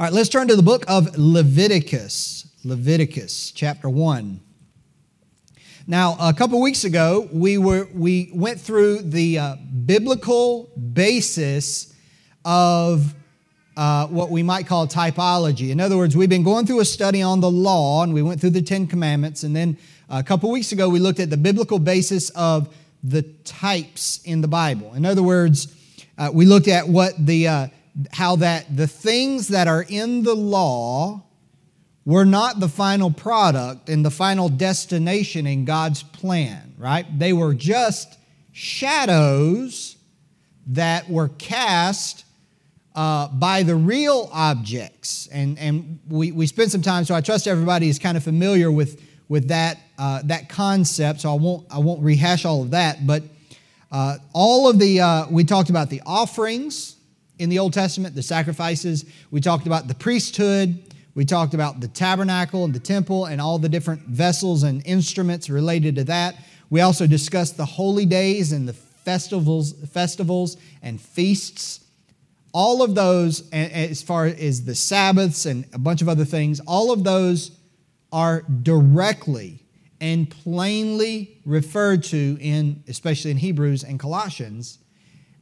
All right, let's turn to the book of Leviticus. Leviticus chapter 1. Now, a couple weeks ago, we, were, we went through the uh, biblical basis of uh, what we might call typology. In other words, we've been going through a study on the law, and we went through the Ten Commandments, and then a couple weeks ago, we looked at the biblical basis of the types in the Bible. In other words, uh, we looked at what the uh, how that the things that are in the law were not the final product and the final destination in God's plan, right? They were just shadows that were cast uh, by the real objects. And, and we, we spent some time, so I trust everybody is kind of familiar with, with that, uh, that concept, so I won't, I won't rehash all of that. But uh, all of the, uh, we talked about the offerings, in the Old Testament, the sacrifices. We talked about the priesthood. We talked about the tabernacle and the temple and all the different vessels and instruments related to that. We also discussed the holy days and the festivals, festivals and feasts. All of those, as far as the Sabbaths and a bunch of other things, all of those are directly and plainly referred to in, especially in Hebrews and Colossians,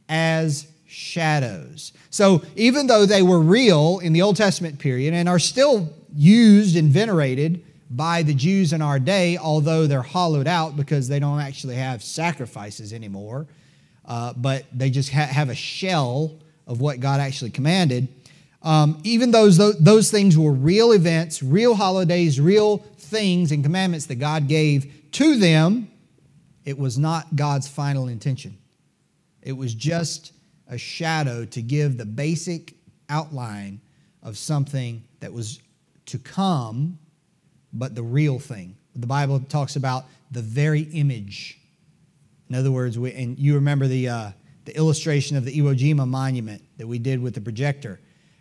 as shadows. So even though they were real in the Old Testament period and are still used and venerated by the Jews in our day, although they're hollowed out because they don't actually have sacrifices anymore, uh, but they just ha- have a shell of what God actually commanded. Um, even those, those things were real events, real holidays, real things and commandments that God gave to them, it was not God's final intention. It was just a shadow to give the basic outline of something that was to come, but the real thing. The Bible talks about the very image. In other words, we, and you remember the, uh, the illustration of the Iwo Jima monument that we did with the projector,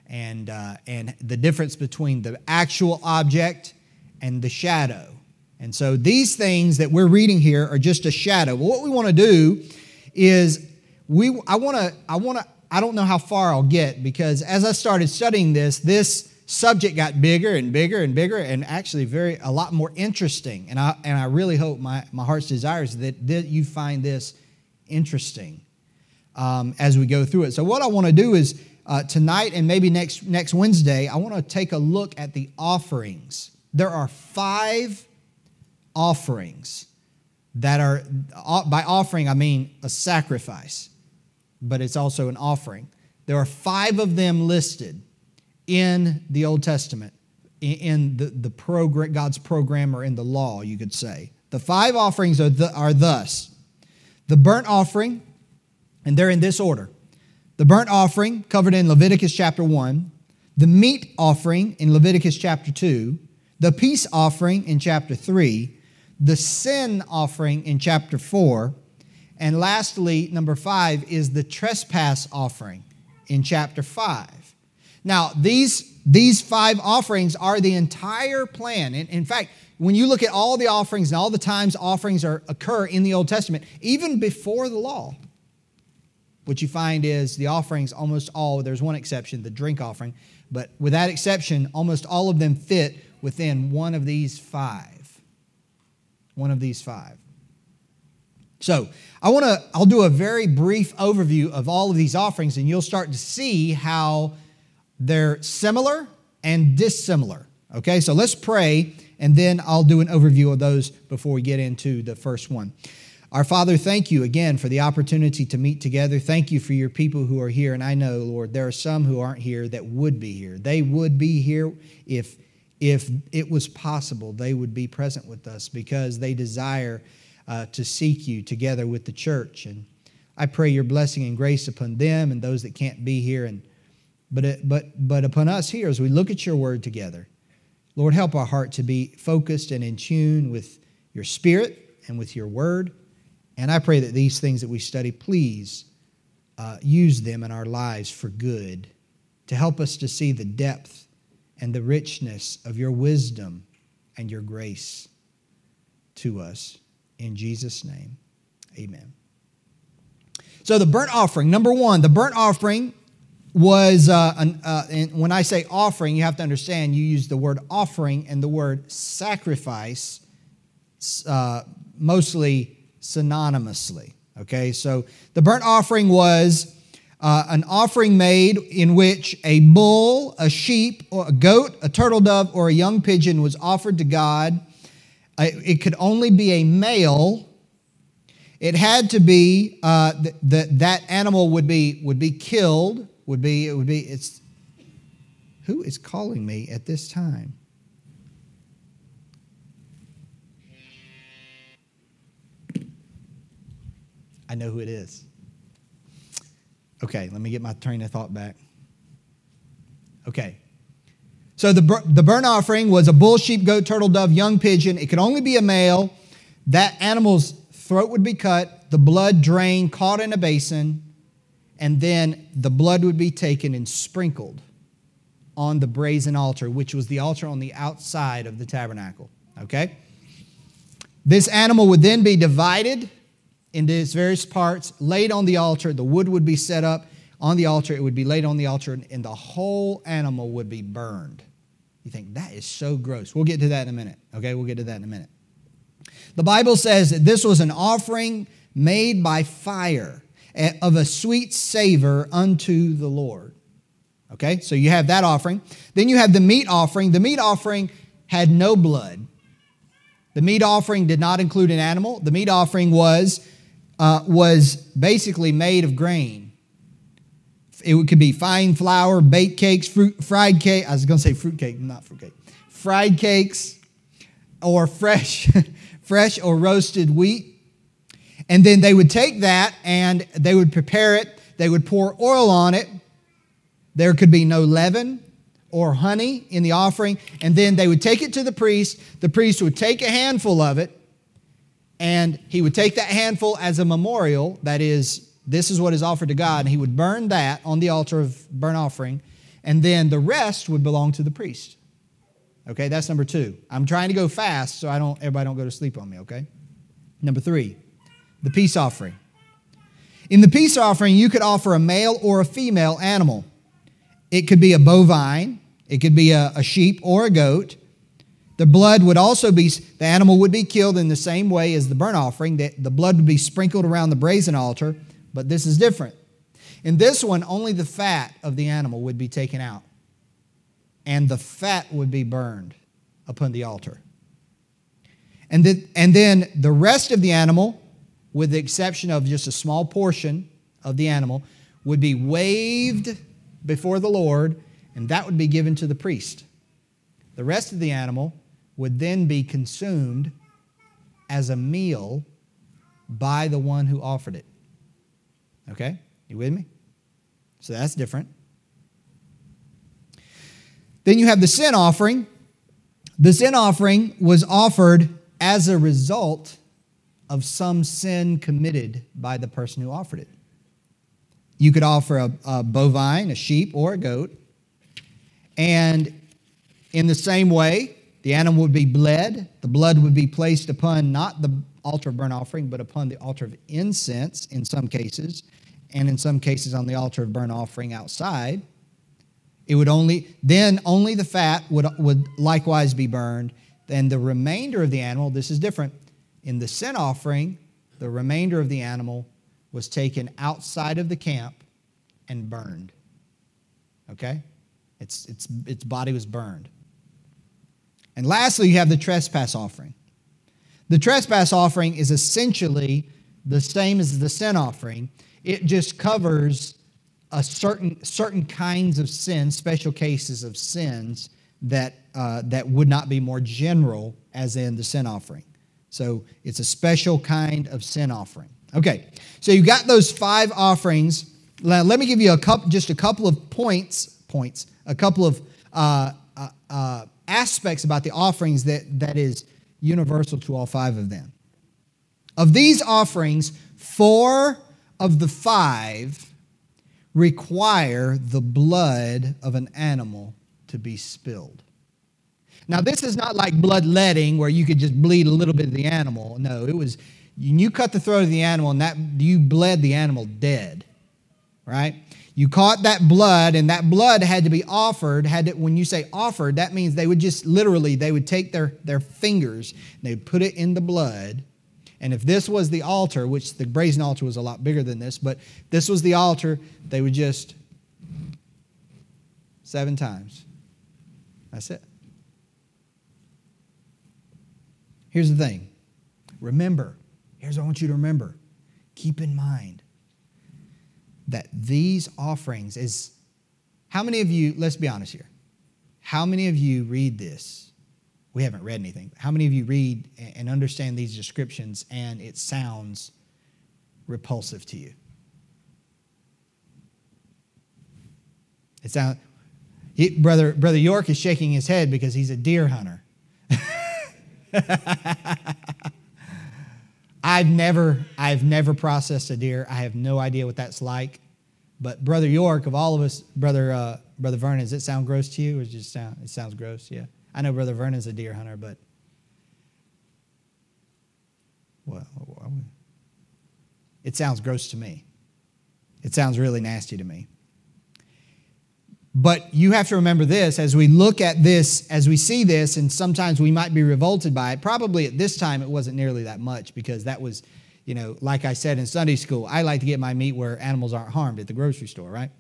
and, uh, and the difference between the actual object and the shadow. And so these things that we're reading here are just a shadow. Well, what we want to do is we I want to I want to I don't know how far I'll get because as I started studying this, this subject got bigger and bigger and bigger and actually very a lot more interesting. And I and I really hope my, my heart's desire is that, that you find this interesting um, as we go through it. So what I want to do is uh, tonight and maybe next next Wednesday, I want to take a look at the offerings. There are five offerings that are by offering I mean a sacrifice but it's also an offering. There are five of them listed in the Old Testament, in the, the program, God's program or in the law, you could say. The five offerings are, the, are thus the burnt offering, and they're in this order the burnt offering, covered in Leviticus chapter 1, the meat offering in Leviticus chapter 2, the peace offering in chapter 3, the sin offering in chapter 4, and lastly, number five is the trespass offering in chapter five. Now, these, these five offerings are the entire plan. In, in fact, when you look at all the offerings and all the times offerings are, occur in the Old Testament, even before the law, what you find is the offerings almost all, there's one exception, the drink offering, but with that exception, almost all of them fit within one of these five. One of these five. So I want to, I'll do a very brief overview of all of these offerings, and you'll start to see how they're similar and dissimilar. Okay, so let's pray, and then I'll do an overview of those before we get into the first one. Our Father, thank you again for the opportunity to meet together. Thank you for your people who are here. And I know, Lord, there are some who aren't here that would be here. They would be here if, if it was possible, they would be present with us because they desire uh, to seek you together with the church. And I pray your blessing and grace upon them and those that can't be here. And but but but upon us here as we look at your word together, Lord, help our heart to be focused and in tune with your spirit and with your word. And I pray that these things that we study, please uh, use them in our lives for good, to help us to see the depth and the richness of your wisdom and your grace to us. In Jesus' name, amen. So, the burnt offering, number one, the burnt offering was, uh, an, uh, and when I say offering, you have to understand you use the word offering and the word sacrifice uh, mostly synonymously. Okay, so the burnt offering was uh, an offering made in which a bull, a sheep, or a goat, a turtle dove, or a young pigeon was offered to God. It could only be a male. It had to be uh, that that animal would be would be killed. Would be it would be it's. Who is calling me at this time? I know who it is. Okay, let me get my train of thought back. Okay. So the, the burnt offering was a bull, sheep, goat, turtle, dove, young pigeon. It could only be a male. That animal's throat would be cut, the blood drained, caught in a basin, and then the blood would be taken and sprinkled on the brazen altar, which was the altar on the outside of the tabernacle. Okay? This animal would then be divided into its various parts, laid on the altar. The wood would be set up on the altar. It would be laid on the altar, and the whole animal would be burned. You think, that is so gross. We'll get to that in a minute. Okay, we'll get to that in a minute. The Bible says that this was an offering made by fire of a sweet savor unto the Lord. Okay, so you have that offering. Then you have the meat offering. The meat offering had no blood. The meat offering did not include an animal. The meat offering was uh, was basically made of grain. It could be fine flour, baked cakes, fruit, fried cake. I was going to say fruit cake, not fruit cake. Fried cakes, or fresh, fresh or roasted wheat. And then they would take that and they would prepare it. They would pour oil on it. There could be no leaven or honey in the offering. And then they would take it to the priest. The priest would take a handful of it and he would take that handful as a memorial, that is, this is what is offered to God, and he would burn that on the altar of burnt offering, and then the rest would belong to the priest. Okay, that's number two. I'm trying to go fast so I don't everybody don't go to sleep on me, okay? Number three, the peace offering. In the peace offering, you could offer a male or a female animal. It could be a bovine, it could be a, a sheep or a goat. The blood would also be, the animal would be killed in the same way as the burnt offering. The, the blood would be sprinkled around the brazen altar, but this is different. In this one, only the fat of the animal would be taken out, and the fat would be burned upon the altar. And, the, and then the rest of the animal, with the exception of just a small portion of the animal, would be waved before the Lord, and that would be given to the priest. The rest of the animal would then be consumed as a meal by the one who offered it. Okay? You with me? So that's different. Then you have the sin offering. The sin offering was offered as a result of some sin committed by the person who offered it. You could offer a, a bovine, a sheep, or a goat. And in the same way, the animal would be bled. The blood would be placed upon not the altar of burnt offering, but upon the altar of incense in some cases, and in some cases on the altar of burnt offering outside. It would only then only the fat would, would likewise be burned. Then the remainder of the animal, this is different. In the sin offering, the remainder of the animal was taken outside of the camp and burned. Okay? Its, its, its body was burned. And lastly, you have the trespass offering. The trespass offering is essentially the same as the sin offering. It just covers a certain certain kinds of sins, special cases of sins that uh, that would not be more general as in the sin offering. So it's a special kind of sin offering. Okay, so you got those five offerings. Now, let me give you a couple, just a couple of points, points, a couple of uh, uh, uh aspects about the offerings that, that is universal to all five of them. Of these offerings, four of the five require the blood of an animal to be spilled. Now, this is not like bloodletting where you could just bleed a little bit of the animal. No, it was you cut the throat of the animal and that you bled the animal dead, right? You caught that blood, and that blood had to be offered. Had to, when you say offered, that means they would just literally they would take their, their fingers they would put it in the blood. And if this was the altar, which the brazen altar was a lot bigger than this, but this was the altar, they would just seven times. That's it. Here's the thing remember, here's what I want you to remember. Keep in mind that these offerings is how many of you, let's be honest here, how many of you read this? We haven't read anything. How many of you read and understand these descriptions and it sounds repulsive to you? It sounds, brother, brother York is shaking his head because he's a deer hunter. I've never, I've never processed a deer. I have no idea what that's like. But Brother York, of all of us, Brother uh, Brother Vernon, does it sound gross to you, or just sound? It sounds gross. Yeah, I know Brother Vernon's a deer hunter, but well, it sounds gross to me. It sounds really nasty to me. But you have to remember this as we look at this, as we see this, and sometimes we might be revolted by it. Probably at this time it wasn't nearly that much because that was, you know, like I said in Sunday school, I like to get my meat where animals aren't harmed at the grocery store, right?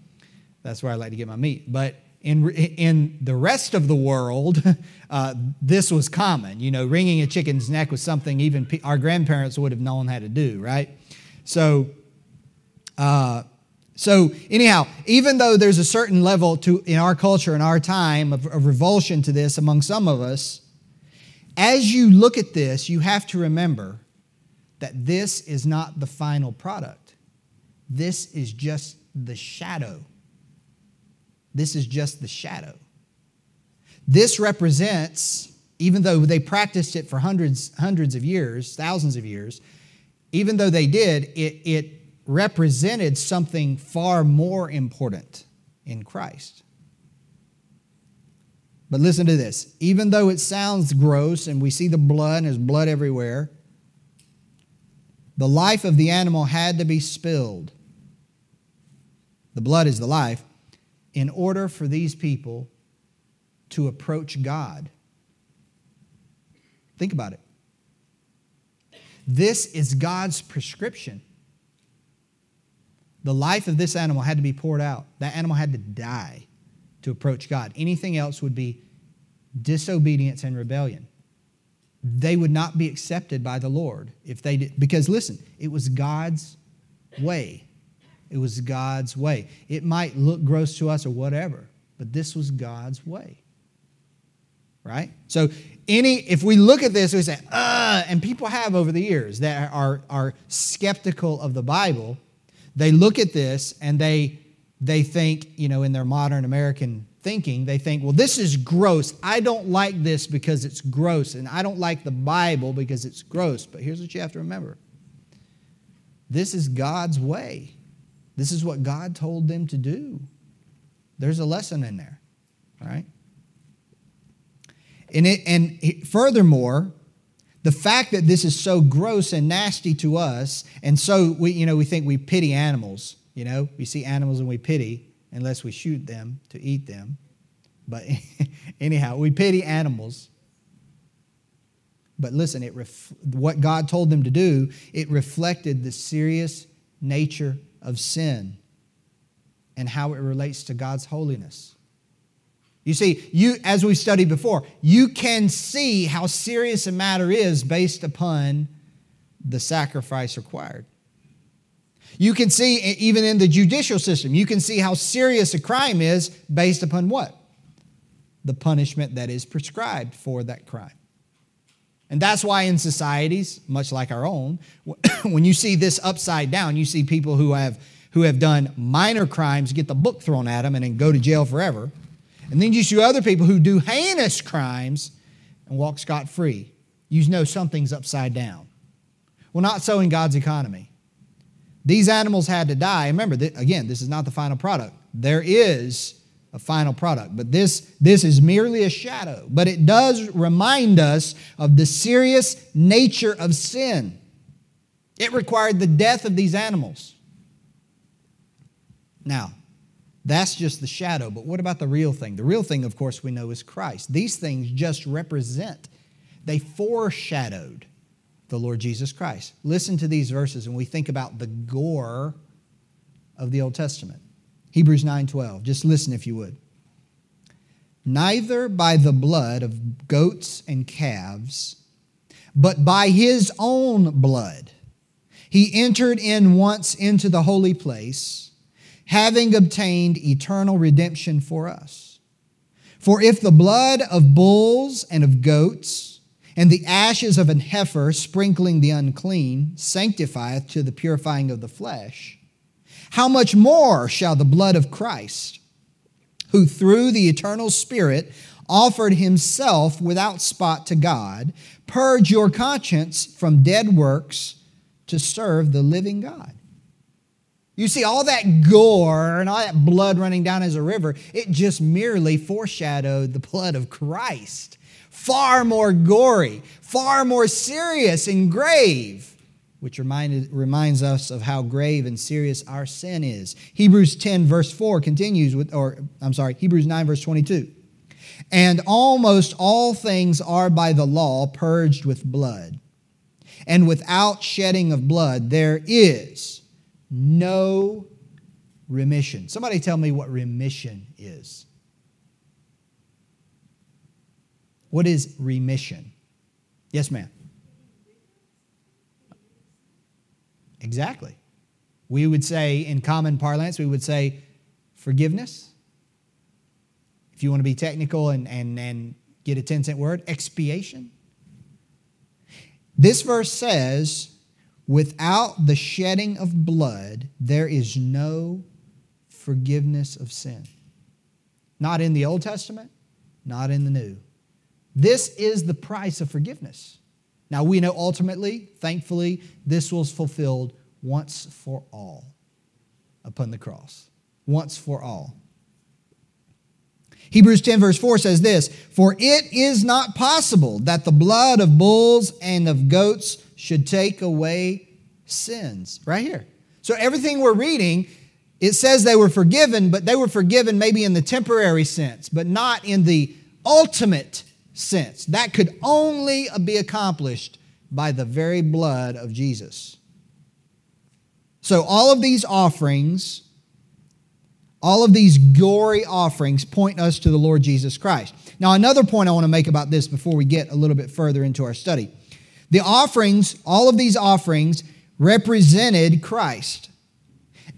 That's where I like to get my meat. But in, in the rest of the world, uh, this was common. You know, wringing a chicken's neck was something even our grandparents would have known how to do, right? So, uh, so, anyhow, even though there's a certain level to in our culture in our time of, of revulsion to this among some of us, as you look at this, you have to remember that this is not the final product. This is just the shadow. This is just the shadow. This represents, even though they practiced it for hundreds, hundreds of years, thousands of years, even though they did, it, it represented something far more important in Christ. But listen to this. Even though it sounds gross and we see the blood and there's blood everywhere, the life of the animal had to be spilled. The blood is the life in order for these people to approach God. Think about it. This is God's prescription the life of this animal had to be poured out. That animal had to die to approach God. Anything else would be disobedience and rebellion. They would not be accepted by the Lord if they did. Because listen, it was God's way. It was God's way. It might look gross to us or whatever, but this was God's way. Right? So any if we look at this, we say, uh, and people have over the years that are, are skeptical of the Bible they look at this and they, they think, you know, in their modern American thinking, they think, well, this is gross. I don't like this because it's gross, and I don't like the Bible because it's gross. But here's what you have to remember this is God's way, this is what God told them to do. There's a lesson in there, right? And, it, and furthermore, the fact that this is so gross and nasty to us, and so we, you know, we think we pity animals. You know, we see animals and we pity, unless we shoot them to eat them. But anyhow, we pity animals. But listen, it ref- what God told them to do, it reflected the serious nature of sin and how it relates to God's holiness. You see, you as we've studied before, you can see how serious a matter is based upon the sacrifice required. You can see even in the judicial system, you can see how serious a crime is based upon what? The punishment that is prescribed for that crime. And that's why in societies, much like our own, when you see this upside down, you see people who have who have done minor crimes get the book thrown at them and then go to jail forever. And then you see other people who do heinous crimes and walk scot free. You know something's upside down. Well, not so in God's economy. These animals had to die. Remember, again, this is not the final product. There is a final product, but this, this is merely a shadow. But it does remind us of the serious nature of sin. It required the death of these animals. Now, That's just the shadow. But what about the real thing? The real thing, of course, we know is Christ. These things just represent, they foreshadowed the Lord Jesus Christ. Listen to these verses and we think about the gore of the Old Testament. Hebrews 9:12. Just listen if you would. Neither by the blood of goats and calves, but by his own blood he entered in once into the holy place, having obtained eternal redemption for us. For if the blood of bulls and of goats and the ashes of an heifer sprinkling the unclean sanctifieth to the purifying of the flesh, how much more shall the blood of Christ, who through the eternal Spirit offered himself without spot to God, purge your conscience from dead works to serve the living God? You see, all that gore and all that blood running down as a river, it just merely foreshadowed the blood of Christ. Far more gory, far more serious and grave, which reminded, reminds us of how grave and serious our sin is. Hebrews 10, verse 4 continues with, or I'm sorry, Hebrews 9, verse 22. And almost all things are by the law purged with blood. And without shedding of blood, there is no remission. Somebody tell me what remission is. What is remission? Yes, ma'am. Exactly. We would say, in common parlance, we would say forgiveness. If you want to be technical and, and, and get a 10 cent word, expiation. This verse says Without the shedding of blood, there is no forgiveness of sin. Not in the Old Testament, not in the New. This is the price of forgiveness. Now we know ultimately, thankfully, this was fulfilled once for all upon the cross. Once for all. Hebrews 10, verse 4 says this For it is not possible that the blood of bulls and of goats should take away sins. Right here. So everything we're reading, it says they were forgiven, but they were forgiven maybe in the temporary sense, but not in the ultimate sense. That could only be accomplished by the very blood of Jesus. So all of these offerings, all of these gory offerings point us to the Lord Jesus Christ. Now, another point I want to make about this before we get a little bit further into our study the offerings, all of these offerings, represented Christ.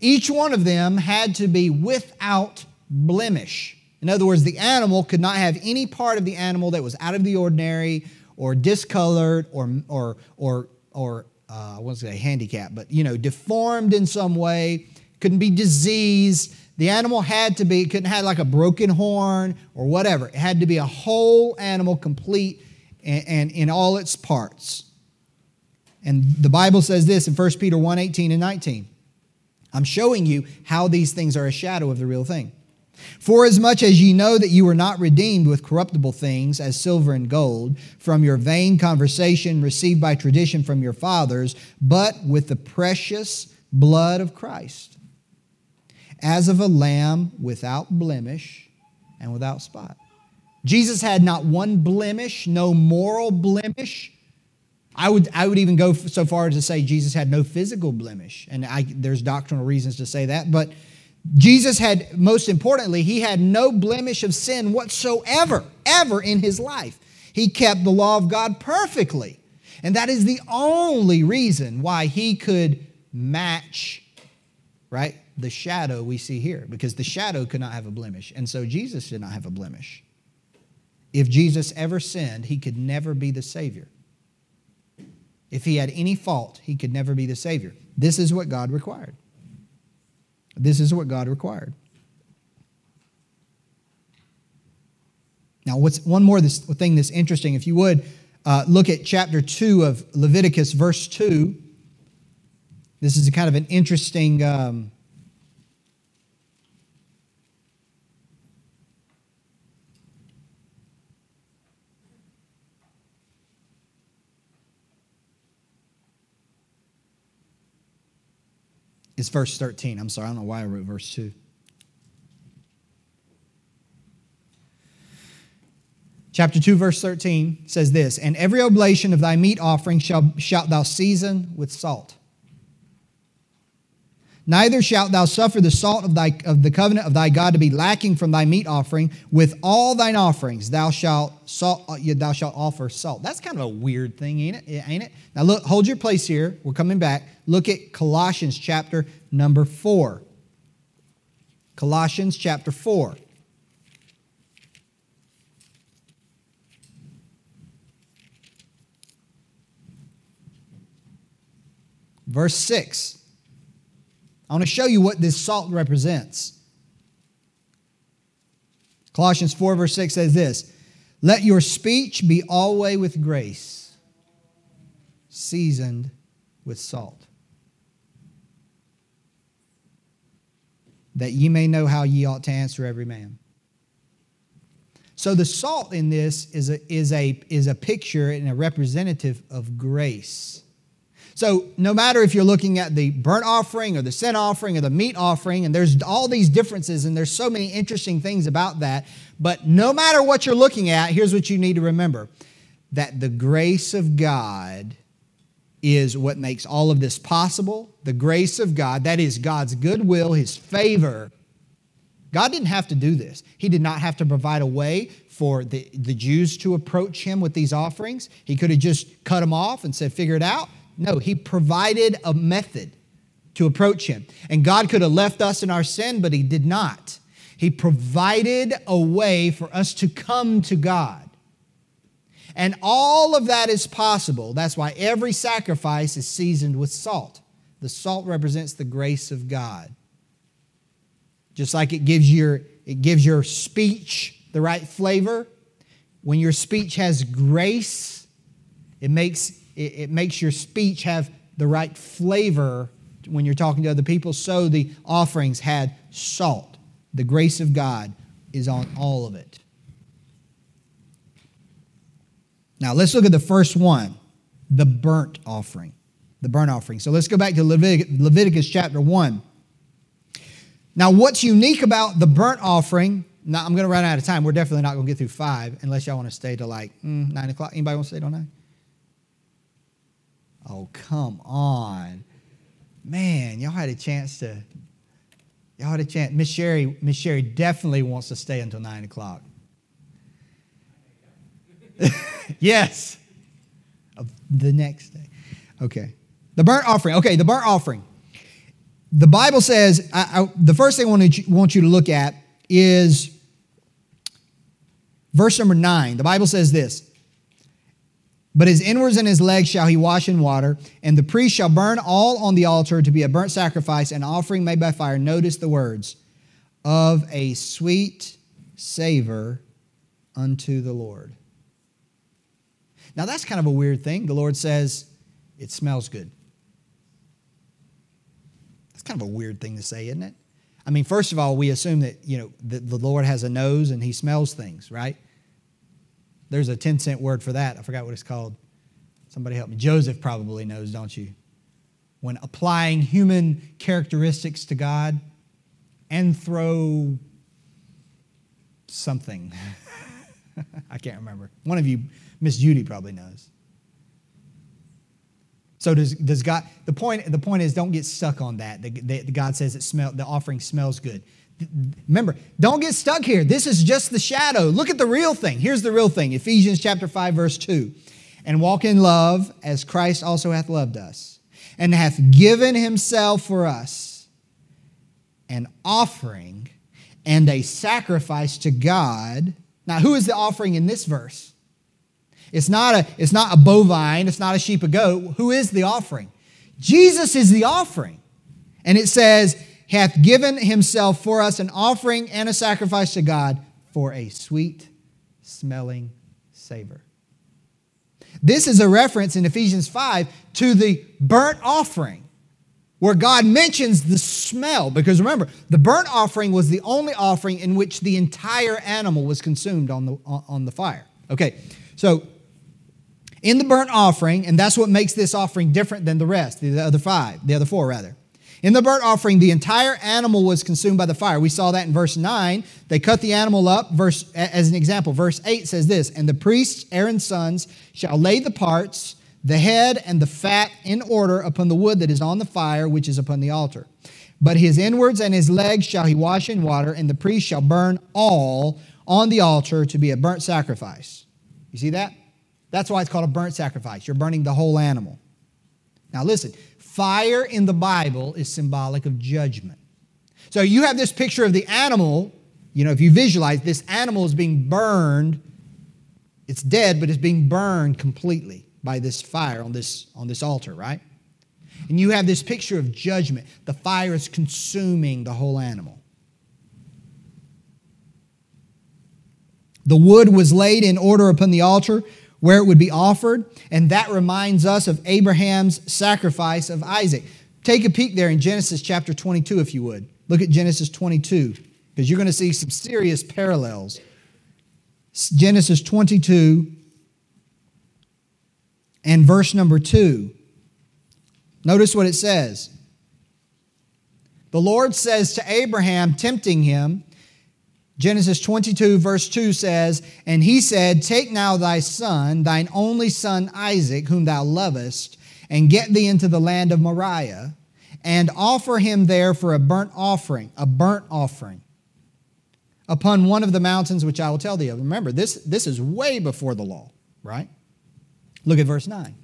Each one of them had to be without blemish. In other words, the animal could not have any part of the animal that was out of the ordinary or discolored or, or, or, or uh, I won't say handicap, but, you know, deformed in some way, couldn't be diseased. The animal had to be, couldn't have like a broken horn or whatever. It had to be a whole animal, complete and, and in all its parts. And the Bible says this in 1 Peter 1 18 and 19. I'm showing you how these things are a shadow of the real thing. For as much as ye know that you were not redeemed with corruptible things, as silver and gold, from your vain conversation received by tradition from your fathers, but with the precious blood of Christ, as of a lamb without blemish and without spot. Jesus had not one blemish, no moral blemish. I would, I would even go so far as to say Jesus had no physical blemish. And I, there's doctrinal reasons to say that. But Jesus had, most importantly, he had no blemish of sin whatsoever, ever in his life. He kept the law of God perfectly. And that is the only reason why he could match, right, the shadow we see here, because the shadow could not have a blemish. And so Jesus did not have a blemish. If Jesus ever sinned, he could never be the Savior. If he had any fault, he could never be the Savior. This is what God required. This is what God required. Now, what's one more thing that's interesting, if you would uh, look at chapter 2 of Leviticus, verse 2. This is a kind of an interesting um, Is verse 13. I'm sorry, I don't know why I wrote verse 2. Chapter 2, verse 13 says this And every oblation of thy meat offering shalt thou season with salt. Neither shalt thou suffer the salt of, thy, of the covenant of thy God to be lacking from thy meat offering. With all thine offerings thou shalt, salt, uh, thou shalt offer salt. That's kind of a weird thing, ain't it? Ain't it? Now look, hold your place here. We're coming back. Look at Colossians chapter number 4. Colossians chapter 4. Verse 6. I want to show you what this salt represents. Colossians 4, verse 6 says this Let your speech be always with grace, seasoned with salt, that ye may know how ye ought to answer every man. So the salt in this is a, is a, is a picture and a representative of grace. So, no matter if you're looking at the burnt offering or the sin offering or the meat offering, and there's all these differences, and there's so many interesting things about that, but no matter what you're looking at, here's what you need to remember that the grace of God is what makes all of this possible. The grace of God, that is God's goodwill, His favor. God didn't have to do this. He did not have to provide a way for the, the Jews to approach Him with these offerings. He could have just cut them off and said, figure it out. No, He provided a method to approach Him. And God could have left us in our sin, but He did not. He provided a way for us to come to God. And all of that is possible. That's why every sacrifice is seasoned with salt. The salt represents the grace of God. Just like it gives your, it gives your speech the right flavor. When your speech has grace, it makes it, it makes your speech have the right flavor when you're talking to other people. So the offerings had salt. The grace of God is on all of it. Now let's look at the first one the burnt offering. The burnt offering. So let's go back to Leviticus, Leviticus chapter 1. Now, what's unique about the burnt offering? Now, I'm going to run out of time. We're definitely not going to get through five unless y'all want to stay till like mm, 9 o'clock. Anybody want to stay till 9? Oh, come on. Man, y'all had a chance to, y'all had a chance. Miss Sherry, Miss Sherry definitely wants to stay until nine o'clock. yes. The next day. Okay. The burnt offering. Okay, the burnt offering. The Bible says, I, I, the first thing I want, to, want you to look at is verse number nine. The Bible says this but his inwards and his legs shall he wash in water, and the priest shall burn all on the altar to be a burnt sacrifice, an offering made by fire. Notice the words of a sweet savor unto the Lord. Now that's kind of a weird thing. The Lord says it smells good. That's kind of a weird thing to say, isn't it? I mean, first of all, we assume that, you know, the Lord has a nose and he smells things, right? There's a 10 cent word for that. I forgot what it's called. Somebody help me. Joseph probably knows, don't you? When applying human characteristics to God, anthro something. I can't remember. One of you, Miss Judy, probably knows. So does, does God, the point, the point is don't get stuck on that. The, the, the God says it smell, the offering smells good. Remember, don't get stuck here. This is just the shadow. Look at the real thing. Here's the real thing Ephesians chapter 5, verse 2. And walk in love as Christ also hath loved us, and hath given himself for us an offering and a sacrifice to God. Now, who is the offering in this verse? It's not a, it's not a bovine, it's not a sheep, a goat. Who is the offering? Jesus is the offering. And it says, hath given himself for us an offering and a sacrifice to God for a sweet smelling savor. This is a reference in Ephesians 5 to the burnt offering, where God mentions the smell. Because remember, the burnt offering was the only offering in which the entire animal was consumed on the, on the fire. Okay, so in the burnt offering, and that's what makes this offering different than the rest, the other five, the other four rather In the burnt offering, the entire animal was consumed by the fire. We saw that in verse 9. They cut the animal up. Verse, as an example, verse 8 says this And the priests, Aaron's sons, shall lay the parts, the head, and the fat in order upon the wood that is on the fire, which is upon the altar. But his inwards and his legs shall he wash in water, and the priest shall burn all on the altar to be a burnt sacrifice. You see that? That's why it's called a burnt sacrifice. You're burning the whole animal. Now, listen fire in the Bible is symbolic of judgment. So you have this picture of the animal. You know, if you visualize this animal is being burned, it's dead, but it's being burned completely by this fire on this, on this altar, right? And you have this picture of judgment. The fire is consuming the whole animal. The wood was laid in order upon the altar where it would be offered, and that reminds us of Abraham's sacrifice of Isaac. Take a peek there in Genesis chapter 22, if you would. Look at Genesis 22, because you're going to see some serious parallels. Genesis 22 and verse number 2. Notice what it says. The Lord says to Abraham, tempting him, Genesis 22, verse 2 says, And he said, Take now thy son, thine only son Isaac, whom thou lovest, and get thee into the land of Moriah, and offer him there for a burnt offering, a burnt offering, upon one of the mountains which I will tell thee of. Remember, this, this is way before the law, right? Look at verse 9.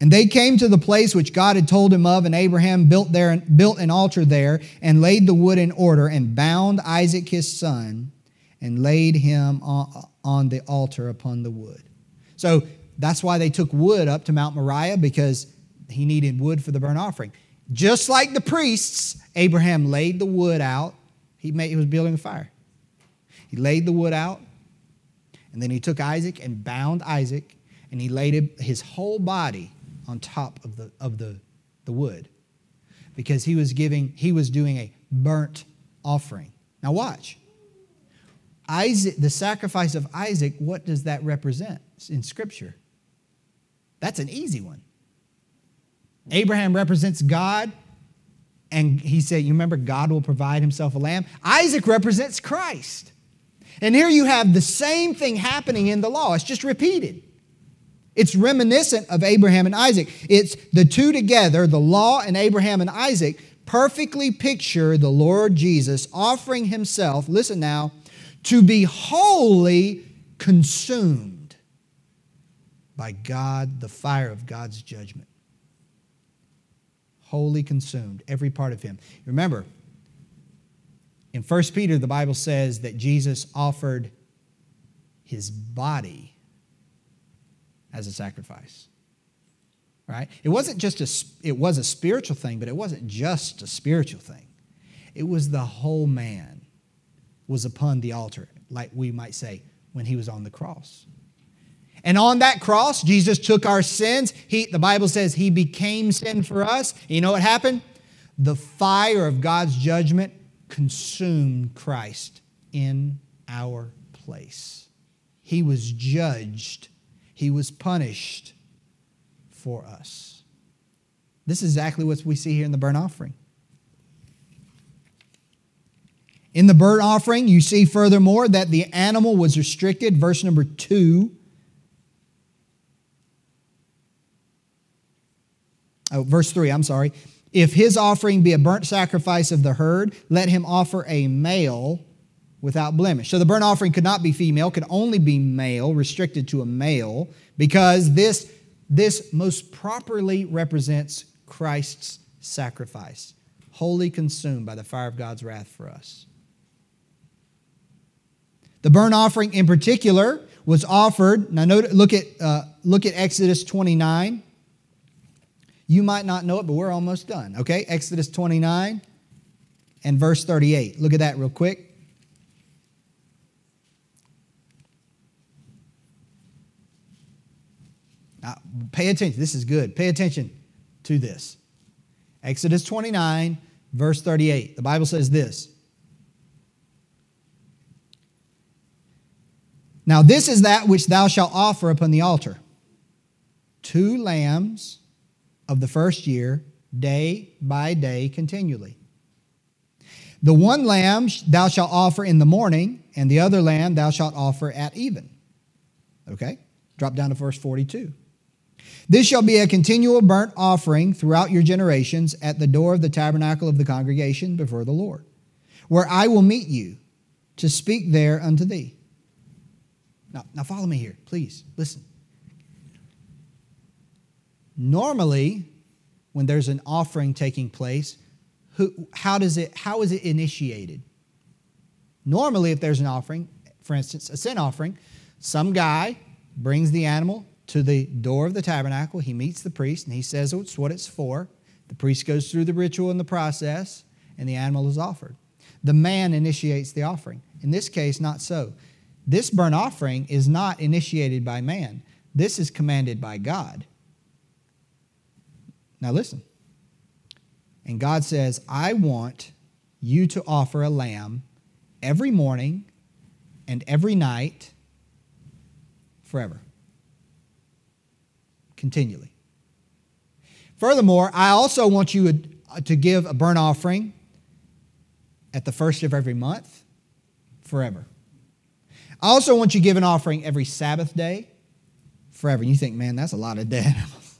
And they came to the place which God had told him of, and Abraham built there built an altar there, and laid the wood in order, and bound Isaac his son, and laid him on, on the altar upon the wood. So that's why they took wood up to Mount Moriah, because he needed wood for the burnt offering. Just like the priests, Abraham laid the wood out. He, made, he was building a fire. He laid the wood out, and then he took Isaac and bound Isaac, and he laid his whole body on top of the, of the, the wood because he was giving, he was doing a burnt offering. Now watch. Isaac, the sacrifice of Isaac, what does that represent in Scripture? That's an easy one. Abraham represents God, and he said, You remember, God will provide himself a lamb? Isaac represents Christ. And here you have the same thing happening in the law, it's just repeated. It's reminiscent of Abraham and Isaac. It's the two together, the law and Abraham and Isaac, perfectly picture the Lord Jesus offering himself, listen now, to be wholly consumed by God, the fire of God's judgment. Wholly consumed, every part of him. Remember, in 1 Peter, the Bible says that Jesus offered his body as a sacrifice. Right? It wasn't just a it was a spiritual thing, but it wasn't just a spiritual thing. It was the whole man was upon the altar, like we might say, when he was on the cross. And on that cross, Jesus took our sins. He, the Bible says he became sin for us. You know what happened? The fire of God's judgment consumed Christ in our place. He was judged he was punished for us. This is exactly what we see here in the burnt offering. In the burnt offering, you see furthermore that the animal was restricted. Verse number two. Oh, verse three, I'm sorry. If his offering be a burnt sacrifice of the herd, let him offer a male without blemish. So the burnt offering could not be female, could only be male, restricted to a male, because this, this most properly represents Christ's sacrifice, wholly consumed by the fire of God's wrath for us. The burnt offering in particular was offered. Now, note, look, at, uh, look at Exodus 29. You might not know it, but we're almost done. Okay? Exodus 29 and verse 38. Look at that real quick. Now, pay attention. This is good. Pay attention to this. Exodus 29, verse 38. The Bible says this. Now, this is that which thou shalt offer upon the altar two lambs of the first year, day by day continually. The one lamb thou shalt offer in the morning, and the other lamb thou shalt offer at even. Okay? Drop down to verse 42. This shall be a continual burnt offering throughout your generations at the door of the tabernacle of the congregation before the Lord, where I will meet you to speak there unto thee. Now, now follow me here, please. Listen. Normally, when there's an offering taking place, who, how, does it, how is it initiated? Normally, if there's an offering, for instance, a sin offering, some guy brings the animal to the door of the tabernacle. He meets the priest and he says it's what it's for. The priest goes through the ritual and the process, and the animal is offered. The man initiates the offering. In this case, not so. This burnt offering is not initiated by man, this is commanded by God. Now, listen. And God says, I want you to offer a lamb every morning and every night forever. Continually. Furthermore, I also want you uh, to give a burnt offering at the first of every month forever. I also want you to give an offering every Sabbath day forever. And you think, man, that's a lot of dead animals.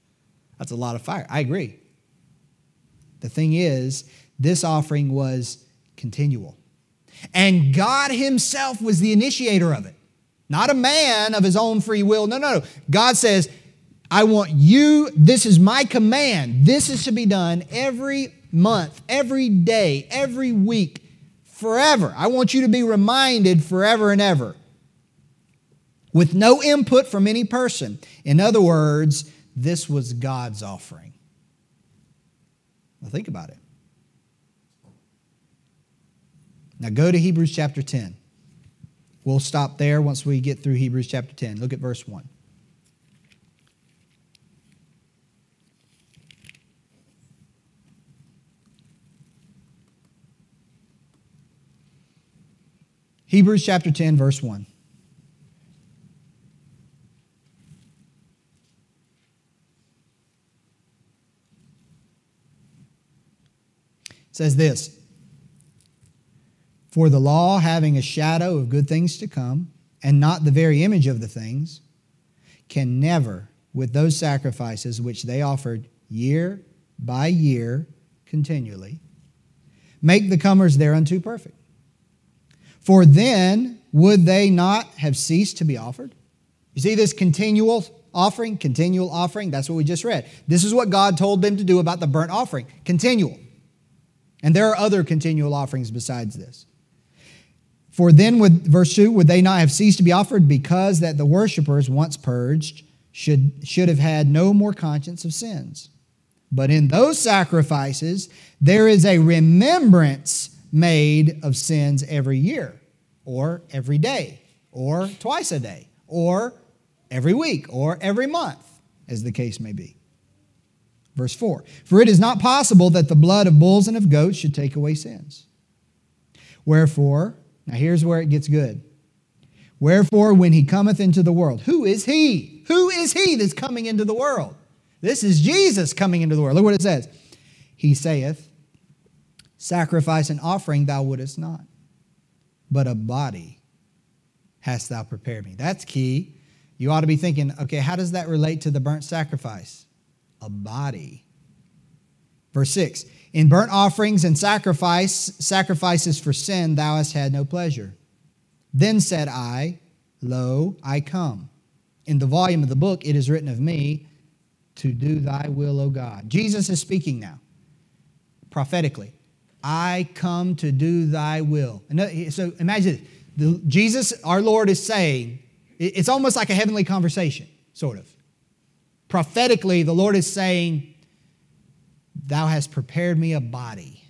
that's a lot of fire. I agree. The thing is, this offering was continual. And God Himself was the initiator of it, not a man of his own free will. No, no, no. God says, I want you, this is my command. This is to be done every month, every day, every week, forever. I want you to be reminded forever and ever with no input from any person. In other words, this was God's offering. Now think about it. Now go to Hebrews chapter 10. We'll stop there once we get through Hebrews chapter 10. Look at verse 1. Hebrews chapter 10, verse 1. says this For the law, having a shadow of good things to come, and not the very image of the things, can never, with those sacrifices which they offered year by year continually, make the comers thereunto perfect. For then would they not have ceased to be offered? You see this continual offering, continual offering? That's what we just read. This is what God told them to do about the burnt offering continual. And there are other continual offerings besides this. For then, would, verse 2, would they not have ceased to be offered because that the worshippers, once purged, should, should have had no more conscience of sins? But in those sacrifices, there is a remembrance made of sins every year, or every day, or twice a day, or every week, or every month, as the case may be. Verse 4 For it is not possible that the blood of bulls and of goats should take away sins. Wherefore, now here's where it gets good. Wherefore, when he cometh into the world, who is he? Who is he that's coming into the world? This is Jesus coming into the world. Look what it says. He saith, Sacrifice and offering thou wouldest not, but a body hast thou prepared me. That's key. You ought to be thinking, okay, how does that relate to the burnt sacrifice? a body. Verse 6 In burnt offerings and sacrifice, sacrifices for sin, thou hast had no pleasure. Then said I, Lo, I come. In the volume of the book it is written of me, to do thy will, O God. Jesus is speaking now, prophetically. I come to do thy will. So imagine this. Jesus, our Lord, is saying, it's almost like a heavenly conversation, sort of prophetically, the Lord is saying, Thou hast prepared me a body.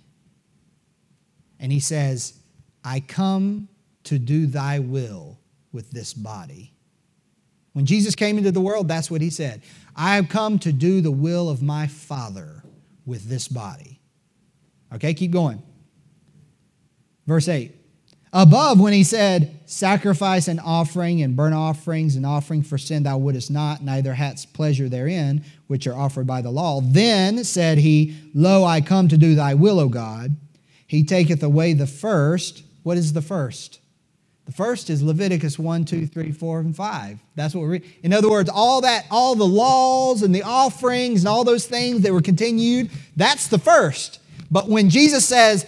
And he says, I come to do thy will with this body. When Jesus came into the world, that's what he said. I have come to do the will of my Father with this body. Okay, keep going. Verse 8 Above, when he said, Sacrifice and offering and burnt offerings and offering for sin thou wouldest not, neither hadst pleasure therein, which are offered by the law. Then said he, Lo, I come to do thy will, O God. He taketh away the first. What is the first? The first is Leviticus 1, 2, 3, 4, and 5. That's what we're reading. In other words, all that, all the laws and the offerings and all those things that were continued, that's the first. But when Jesus says,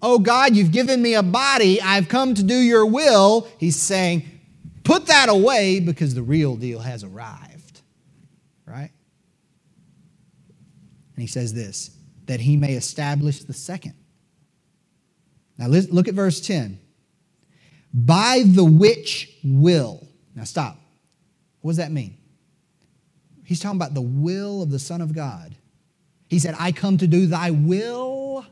Oh God, you've given me a body. I've come to do your will. He's saying, put that away because the real deal has arrived. Right? And he says this that he may establish the second. Now look at verse 10. By the which will. Now stop. What does that mean? He's talking about the will of the Son of God. He said, I come to do thy will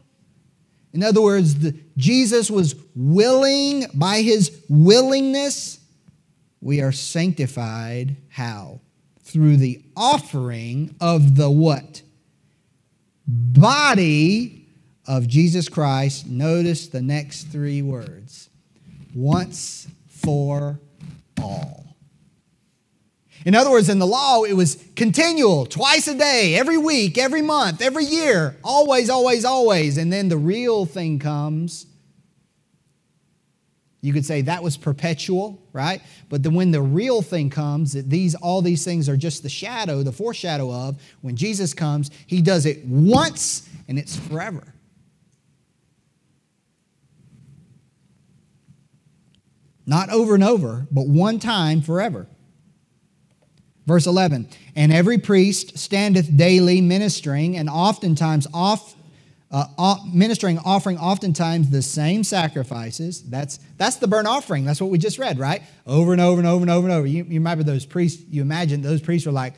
in other words, the, Jesus was willing, by his willingness, we are sanctified. How? Through the offering of the what? Body of Jesus Christ. Notice the next three words once for all. In other words, in the law, it was continual, twice a day, every week, every month, every year, always, always, always. And then the real thing comes. You could say that was perpetual, right? But then when the real thing comes, that these all these things are just the shadow, the foreshadow of when Jesus comes, he does it once and it's forever. Not over and over, but one time forever. Verse 11, and every priest standeth daily ministering, and oftentimes off, uh, ministering, offering oftentimes the same sacrifices. That's, that's the burnt offering. That's what we just read, right? Over and over and over and over and over. You, you remember those priests, you imagine those priests were like,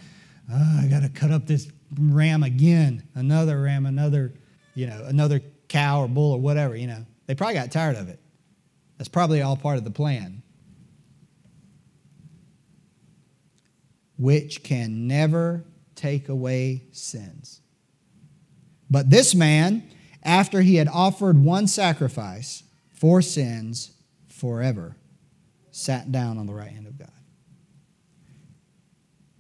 oh, I got to cut up this ram again, another ram, another, you know, another cow or bull or whatever, you know. They probably got tired of it. That's probably all part of the plan. Which can never take away sins. But this man, after he had offered one sacrifice for sins forever, sat down on the right hand of God.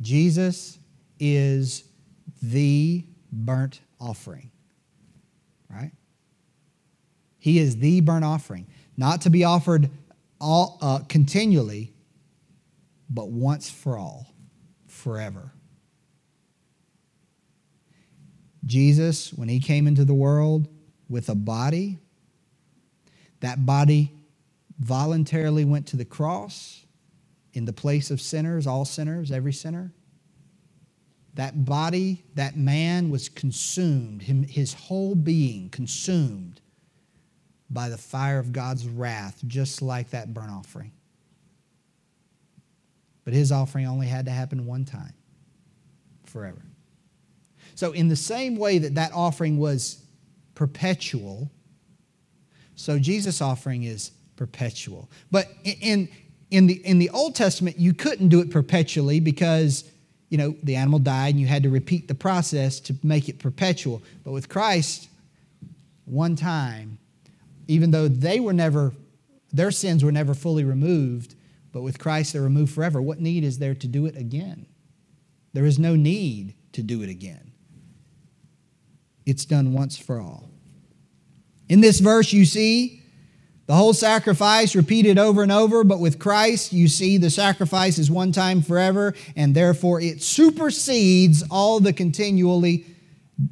Jesus is the burnt offering, right? He is the burnt offering, not to be offered all, uh, continually, but once for all forever. Jesus, when he came into the world with a body, that body voluntarily went to the cross in the place of sinners, all sinners, every sinner. That body, that man was consumed, him, his whole being consumed by the fire of God's wrath, just like that burnt offering. But his offering only had to happen one time, forever. So, in the same way that that offering was perpetual, so Jesus' offering is perpetual. But in, in, the, in the Old Testament, you couldn't do it perpetually because you know the animal died and you had to repeat the process to make it perpetual. But with Christ, one time, even though they were never, their sins were never fully removed, but with Christ, they're removed forever. What need is there to do it again? There is no need to do it again. It's done once for all. In this verse, you see the whole sacrifice repeated over and over, but with Christ, you see the sacrifice is one time forever, and therefore it supersedes all the continually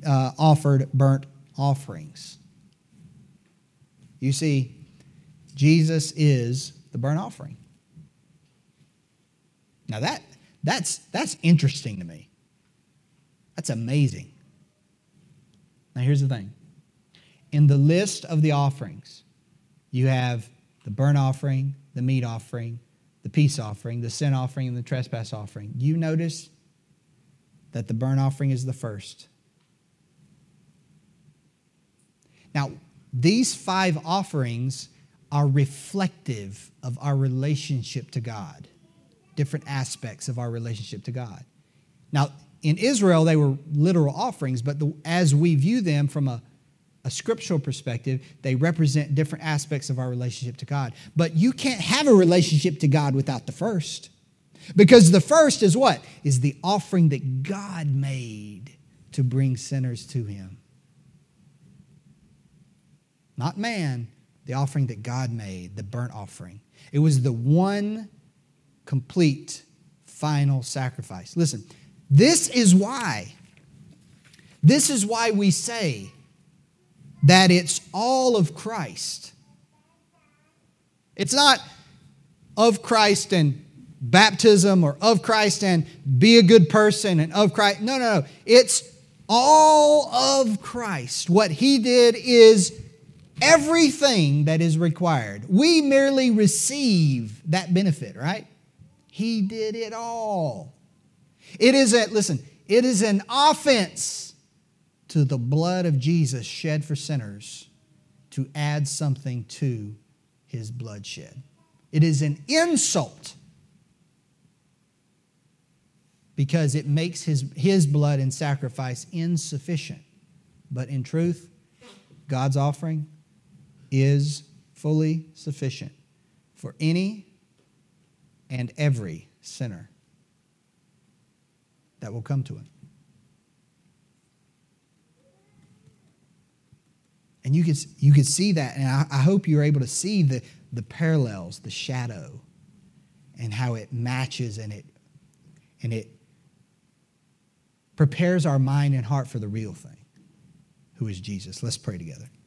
uh, offered burnt offerings. You see, Jesus is the burnt offering. Now that that's that's interesting to me. That's amazing. Now here's the thing. In the list of the offerings, you have the burnt offering, the meat offering, the peace offering, the sin offering, and the trespass offering. You notice that the burnt offering is the first. Now, these five offerings are reflective of our relationship to God different aspects of our relationship to God. Now, in Israel, they were literal offerings, but the, as we view them from a a scriptural perspective, they represent different aspects of our relationship to God. But you can't have a relationship to God without the first. Because the first is what? Is the offering that God made to bring sinners to Him. Not man, the offering that God made, the burnt offering. It was the one complete final sacrifice. Listen, this is why, this is why we say that it's all of Christ. It's not of Christ and baptism or of Christ and be a good person and of Christ. No, no, no. It's all of Christ. What he did is everything that is required. We merely receive that benefit, right? He did it all. It is a, listen, it is an offense to the blood of Jesus shed for sinners to add something to his bloodshed. It is an insult because it makes his, his blood and sacrifice insufficient. But in truth, God's offering is fully sufficient for any and every sinner that will come to him. And you could, you could see that, and I, I hope you're able to see the, the parallels, the shadow, and how it matches and it, and it prepares our mind and heart for the real thing, who is Jesus. Let's pray together.